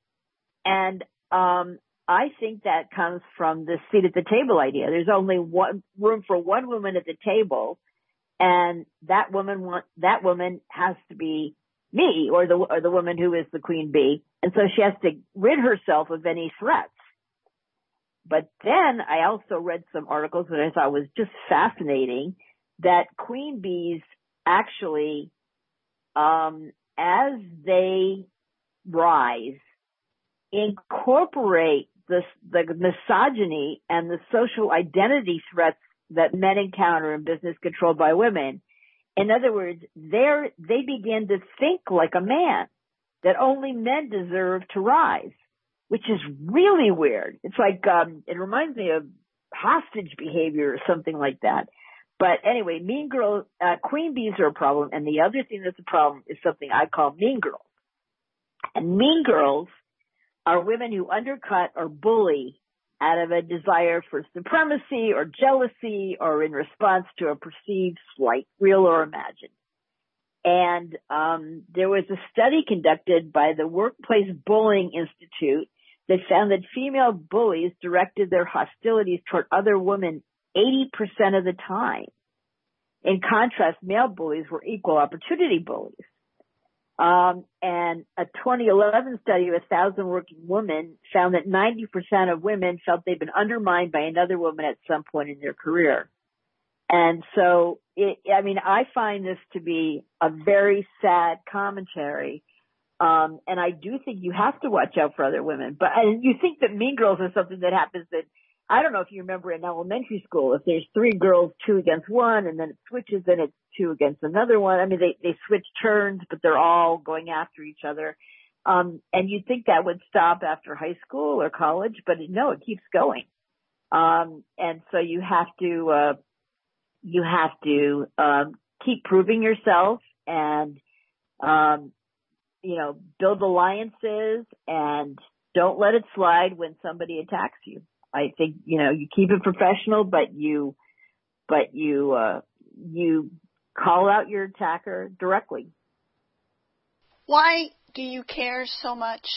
And um, I think that comes from the seat at the table idea. There's only one room for one woman at the table, and that woman want, that woman has to be me or the or the woman who is the queen bee, and so she has to rid herself of any threats. But then I also read some articles that I thought was just fascinating that queen bees actually, um, as they rise, incorporate the, the misogyny and the social identity threats that men encounter in business controlled by women. In other words, they they begin to think like a man, that only men deserve to rise, which is really weird. It's like, um, it reminds me of hostage behavior or something like that. But anyway, mean girls, uh, queen bees are a problem. And the other thing that's a problem is something I call mean girls. And mean girls are women who undercut or bully out of a desire for supremacy or jealousy or in response to a perceived slight, real or imagined. And um, there was a study conducted by the Workplace Bullying Institute that found that female bullies directed their hostilities toward other women 80% of the time. In contrast, male bullies were equal opportunity bullies. Um, and a 2011 study of a thousand working women found that 90% of women felt they'd been undermined by another woman at some point in their career. And so, it, I mean, I find this to be a very sad commentary. Um, and I do think you have to watch out for other women. But and you think that Mean Girls is something that happens that I don't know if you remember in elementary school, if there's three girls, two against one, and then it switches, then it's two against another one. I mean, they, they switch turns, but they're all going after each other. Um, and you'd think that would stop after high school or college, but no, it keeps going. Um, and so you have to, uh, you have to, um, keep proving yourself and, um, you know, build alliances and don't let it slide when somebody attacks you. I think, you know, you keep it professional, but you, but you, uh, you call out your attacker directly. Why do you care so much?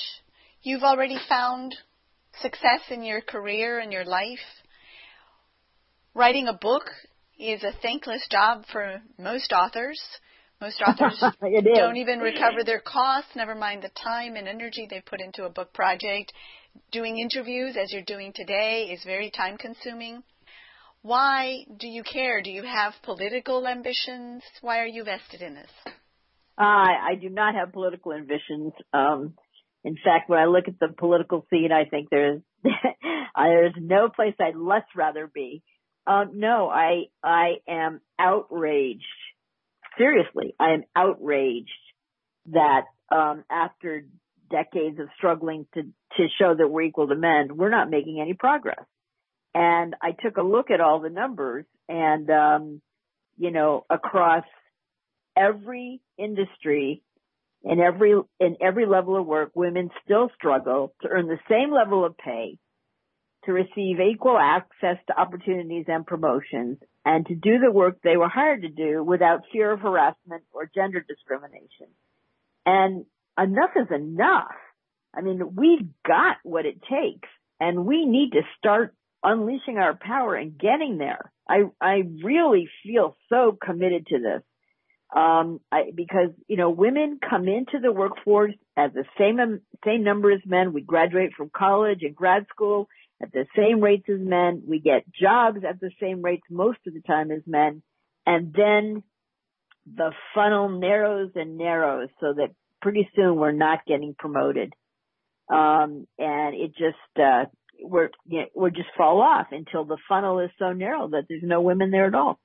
You've already found success in your career and your life. Writing a book is a thankless job for most authors. Most authors don't even recover their costs, never mind the time and energy they put into a book project. Doing interviews, as you're doing today, is very time consuming. Why do you care? Do you have political ambitions? Why are you vested in this? I, I do not have political ambitions. Um, in fact, when I look at the political scene, I think there's there's no place I'd less rather be. Um, no, I I am outraged. Seriously, I am outraged that um, after decades of struggling to to show that we're equal to men, we're not making any progress. And I took a look at all the numbers, and um, you know, across every industry in every in every level of work, women still struggle to earn the same level of pay, to receive equal access to opportunities and promotions, and to do the work they were hired to do without fear of harassment or gender discrimination. And enough is enough. I mean, we've got what it takes, and we need to start unleashing our power and getting there. I I really feel so committed to this um, I, because you know women come into the workforce at the same same number as men. We graduate from college and grad school at the same rates as men. We get jobs at the same rates most of the time as men, and then the funnel narrows and narrows so that pretty soon we're not getting promoted, um, and it just uh, we're you know, we just fall off until the funnel is so narrow that there's no women there at all.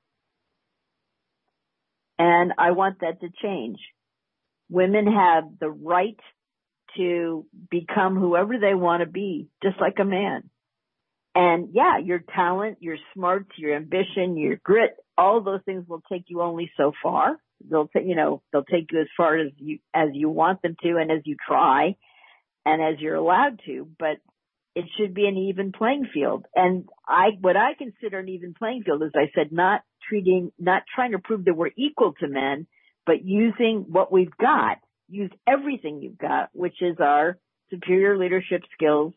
And I want that to change. Women have the right to become whoever they want to be, just like a man. And yeah, your talent, your smarts, your ambition, your grit, all those things will take you only so far. They'll take, you know, they'll take you as far as you, as you want them to and as you try and as you're allowed to, but it should be an even playing field. And I, what I consider an even playing field, as I said, not treating, not trying to prove that we're equal to men, but using what we've got, use everything you've got, which is our superior leadership skills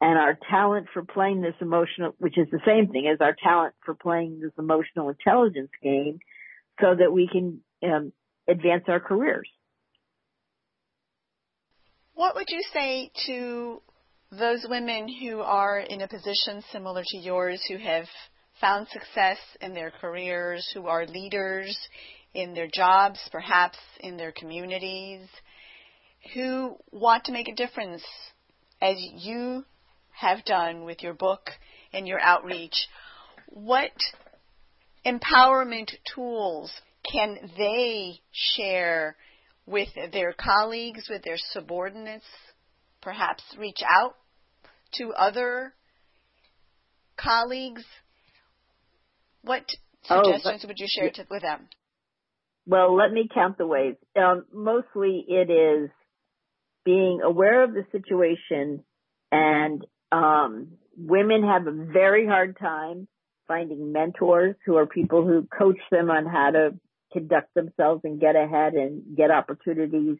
and our talent for playing this emotional, which is the same thing as our talent for playing this emotional intelligence game so that we can um, advance our careers. What would you say to those women who are in a position similar to yours who have found success in their careers, who are leaders in their jobs, perhaps in their communities, who want to make a difference as you have done with your book and your outreach. What empowerment tools can they share with their colleagues, with their subordinates, perhaps reach out to other colleagues what oh, suggestions oh, would you share to, with them? Well, let me count the ways. Um, mostly it is being aware of the situation and um, women have a very hard time finding mentors who are people who coach them on how to conduct themselves and get ahead and get opportunities.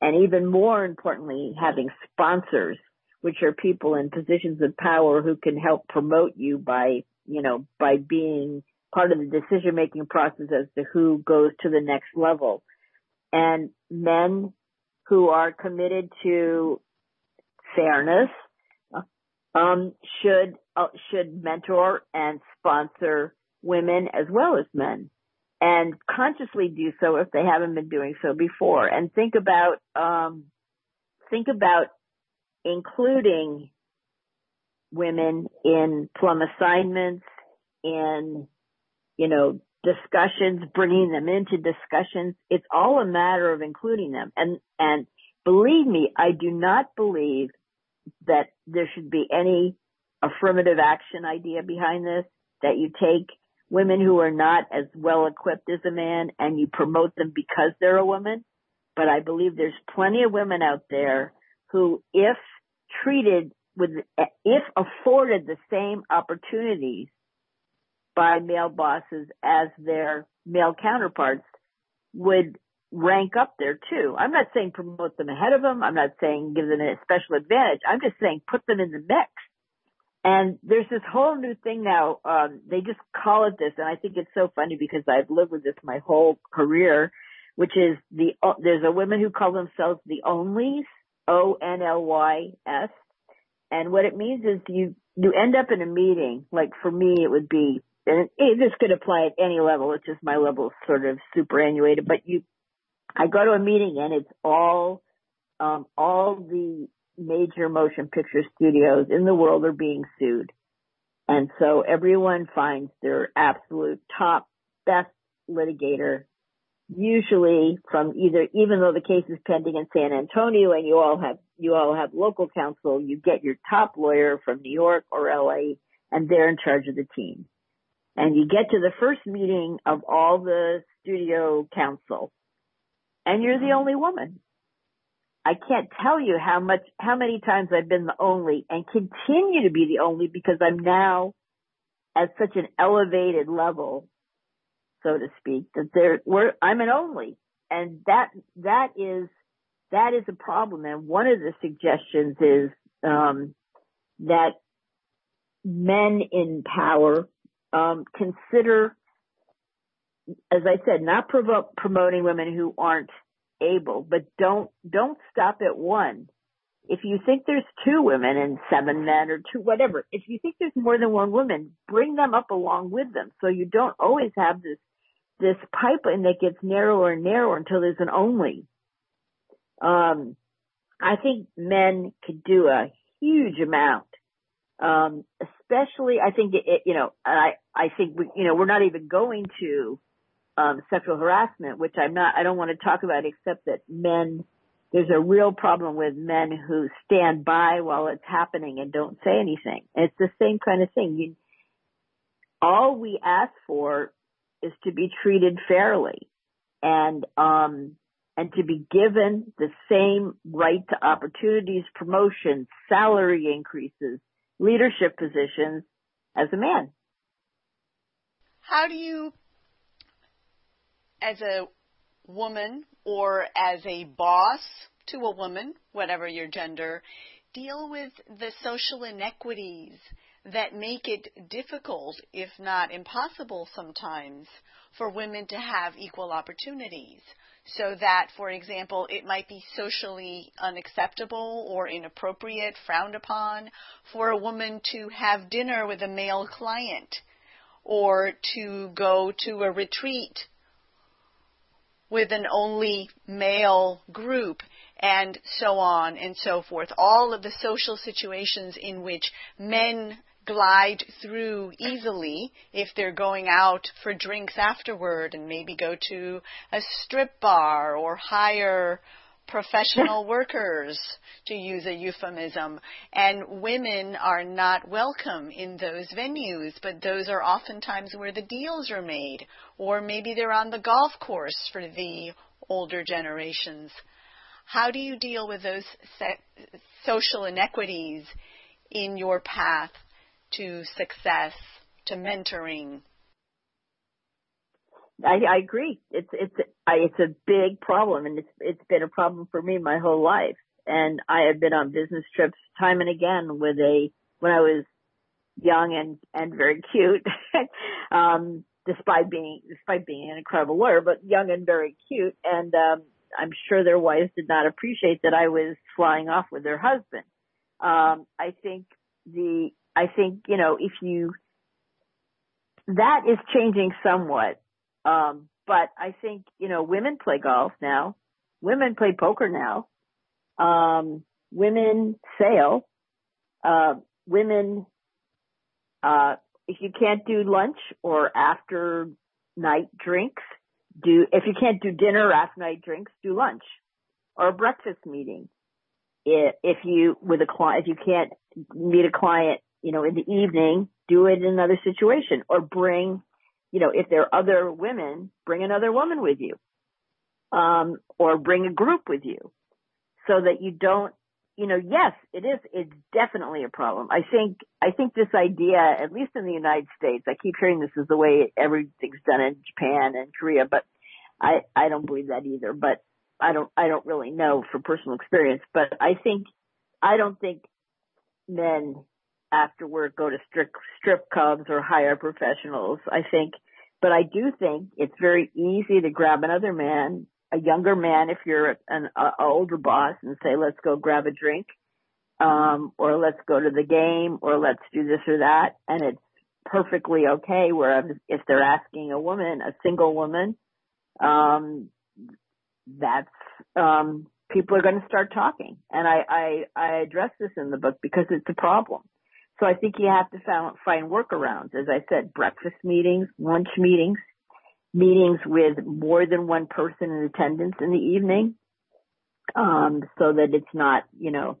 And even more importantly, having sponsors, which are people in positions of power who can help promote you by you know, by being part of the decision making process as to who goes to the next level. And men who are committed to fairness um, should uh, should mentor and sponsor women as well as men, and consciously do so if they haven't been doing so before. And think about um, think about including women in plum assignments, in, you know, discussions, bringing them into discussions. It's all a matter of including them. And, and believe me, I do not believe that there should be any affirmative action idea behind this, that you take women who are not as well equipped as a man and you promote them because they're a woman. But I believe there's plenty of women out there who, if treated with, if afforded the same opportunities by male bosses as their male counterparts would rank up there too. I'm not saying promote them ahead of them. I'm not saying give them a special advantage. I'm just saying put them in the mix. And there's this whole new thing now. Um, they just call it this, and I think it's so funny because I've lived with this my whole career, which is the uh, there's a women who call themselves the onlys, O N L Y S, and what it means is you, you end up in a meeting, like for me it would be and it, this could apply at any level. It's just my level sort of superannuated, but you, I go to a meeting and it's all, um, all the major motion picture studios in the world are being sued. And so everyone finds their absolute top best litigator, usually from either, even though the case is pending in San Antonio and you all have, you all have local counsel, you get your top lawyer from New York or LA and they're in charge of the team. And you get to the first meeting of all the studio counsel and you're the mm-hmm. only woman. I can't tell you how much, how many times I've been the only and continue to be the only because I'm now at such an elevated level, so to speak, that there, we're, I'm an only. And that, that is, that is a problem. And one of the suggestions is, um, that men in power, um, consider, as I said, not provo- promoting women who aren't able, but don't, don't stop at one. If you think there's two women and seven men or two, whatever, if you think there's more than one woman, bring them up along with them. So you don't always have this, this pipeline that gets narrower and narrower until there's an only. Um, I think men could do a huge amount. Um, especially, I think it, you know, I, I think we, you know, we're not even going to um, sexual harassment, which I'm not, I don't want to talk about except that men, there's a real problem with men who stand by while it's happening and don't say anything. It's the same kind of thing. You, all we ask for is to be treated fairly and, um, and to be given the same right to opportunities, promotions, salary increases, leadership positions as a man. How do you as a woman or as a boss to a woman, whatever your gender, deal with the social inequities that make it difficult, if not impossible sometimes, for women to have equal opportunities. So that, for example, it might be socially unacceptable or inappropriate, frowned upon, for a woman to have dinner with a male client or to go to a retreat with an only male group and so on and so forth. All of the social situations in which men glide through easily if they're going out for drinks afterward and maybe go to a strip bar or hire professional workers, to use a euphemism, and women are not welcome in those venues, but those are oftentimes where the deals are made, or maybe they're on the golf course for the older generations. How do you deal with those se- social inequities in your path to success, to mentoring? I, I agree. It's it's it's a big problem, and it's it's been a problem for me my whole life. And I have been on business trips time and again with a when I was young and and very cute, um, despite being despite being an incredible lawyer, but young and very cute. And um, I'm sure their wives did not appreciate that I was flying off with their husband. Um, I think the I think you know if you that is changing somewhat um, but I think, you know, women play golf now. Women play poker now. Um, women sail. Uh, women, uh, if you can't do lunch or after night drinks, do, if you can't do dinner or after night drinks, do lunch or a breakfast meeting. If you, with a client, if you can't meet a client, you know, in the evening, do it in another situation or bring you know, if there are other women, bring another woman with you. Um, or bring a group with you so that you don't, you know, yes, it is, it's definitely a problem. I think, I think this idea, at least in the United States, I keep hearing this is the way everything's done in Japan and Korea, but I, I don't believe that either, but I don't, I don't really know from personal experience, but I think, I don't think men after work go to strip strip clubs or hire professionals. I think, but I do think it's very easy to grab another man, a younger man, if you're an older boss, and say, "Let's go grab a drink." Um, or let's go to the game, or let's do this or that, and it's perfectly okay. Whereas if they're asking a woman, a single woman, um, that's um, people are going to start talking, and I, I I address this in the book because it's a problem. So I think you have to find, workarounds. As I said, breakfast meetings, lunch meetings, meetings with more than one person in attendance in the evening, um, so that it's not, you know,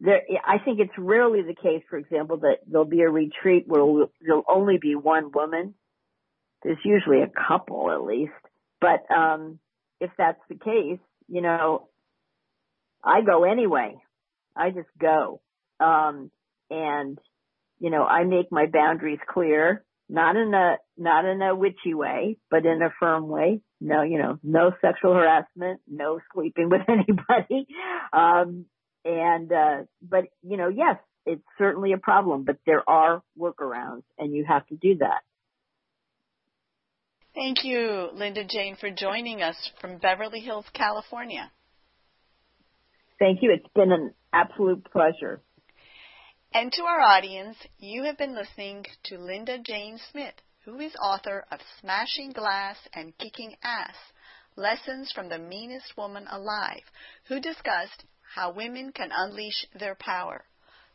there. I think it's rarely the case, for example, that there'll be a retreat where there'll only be one woman. There's usually a couple at least, but um, if that's the case, you know, I go anyway. I just go. Um, and, you know, I make my boundaries clear, not in a, not in a witchy way, but in a firm way. No, you know, no sexual harassment, no sleeping with anybody. Um, and, uh, but, you know, yes, it's certainly a problem, but there are workarounds and you have to do that. Thank you, Linda Jane, for joining us from Beverly Hills, California. Thank you. It's been an absolute pleasure. And to our audience, you have been listening to Linda Jane Smith, who is author of Smashing Glass and Kicking Ass Lessons from the Meanest Woman Alive, who discussed how women can unleash their power.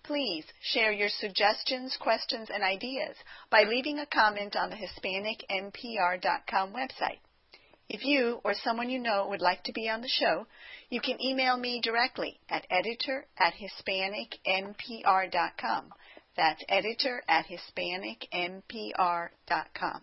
Please share your suggestions, questions, and ideas by leaving a comment on the HispanicNPR.com website. If you or someone you know would like to be on the show, you can email me directly at editor at HispanicNPR.com. That's editor at HispanicNPR.com.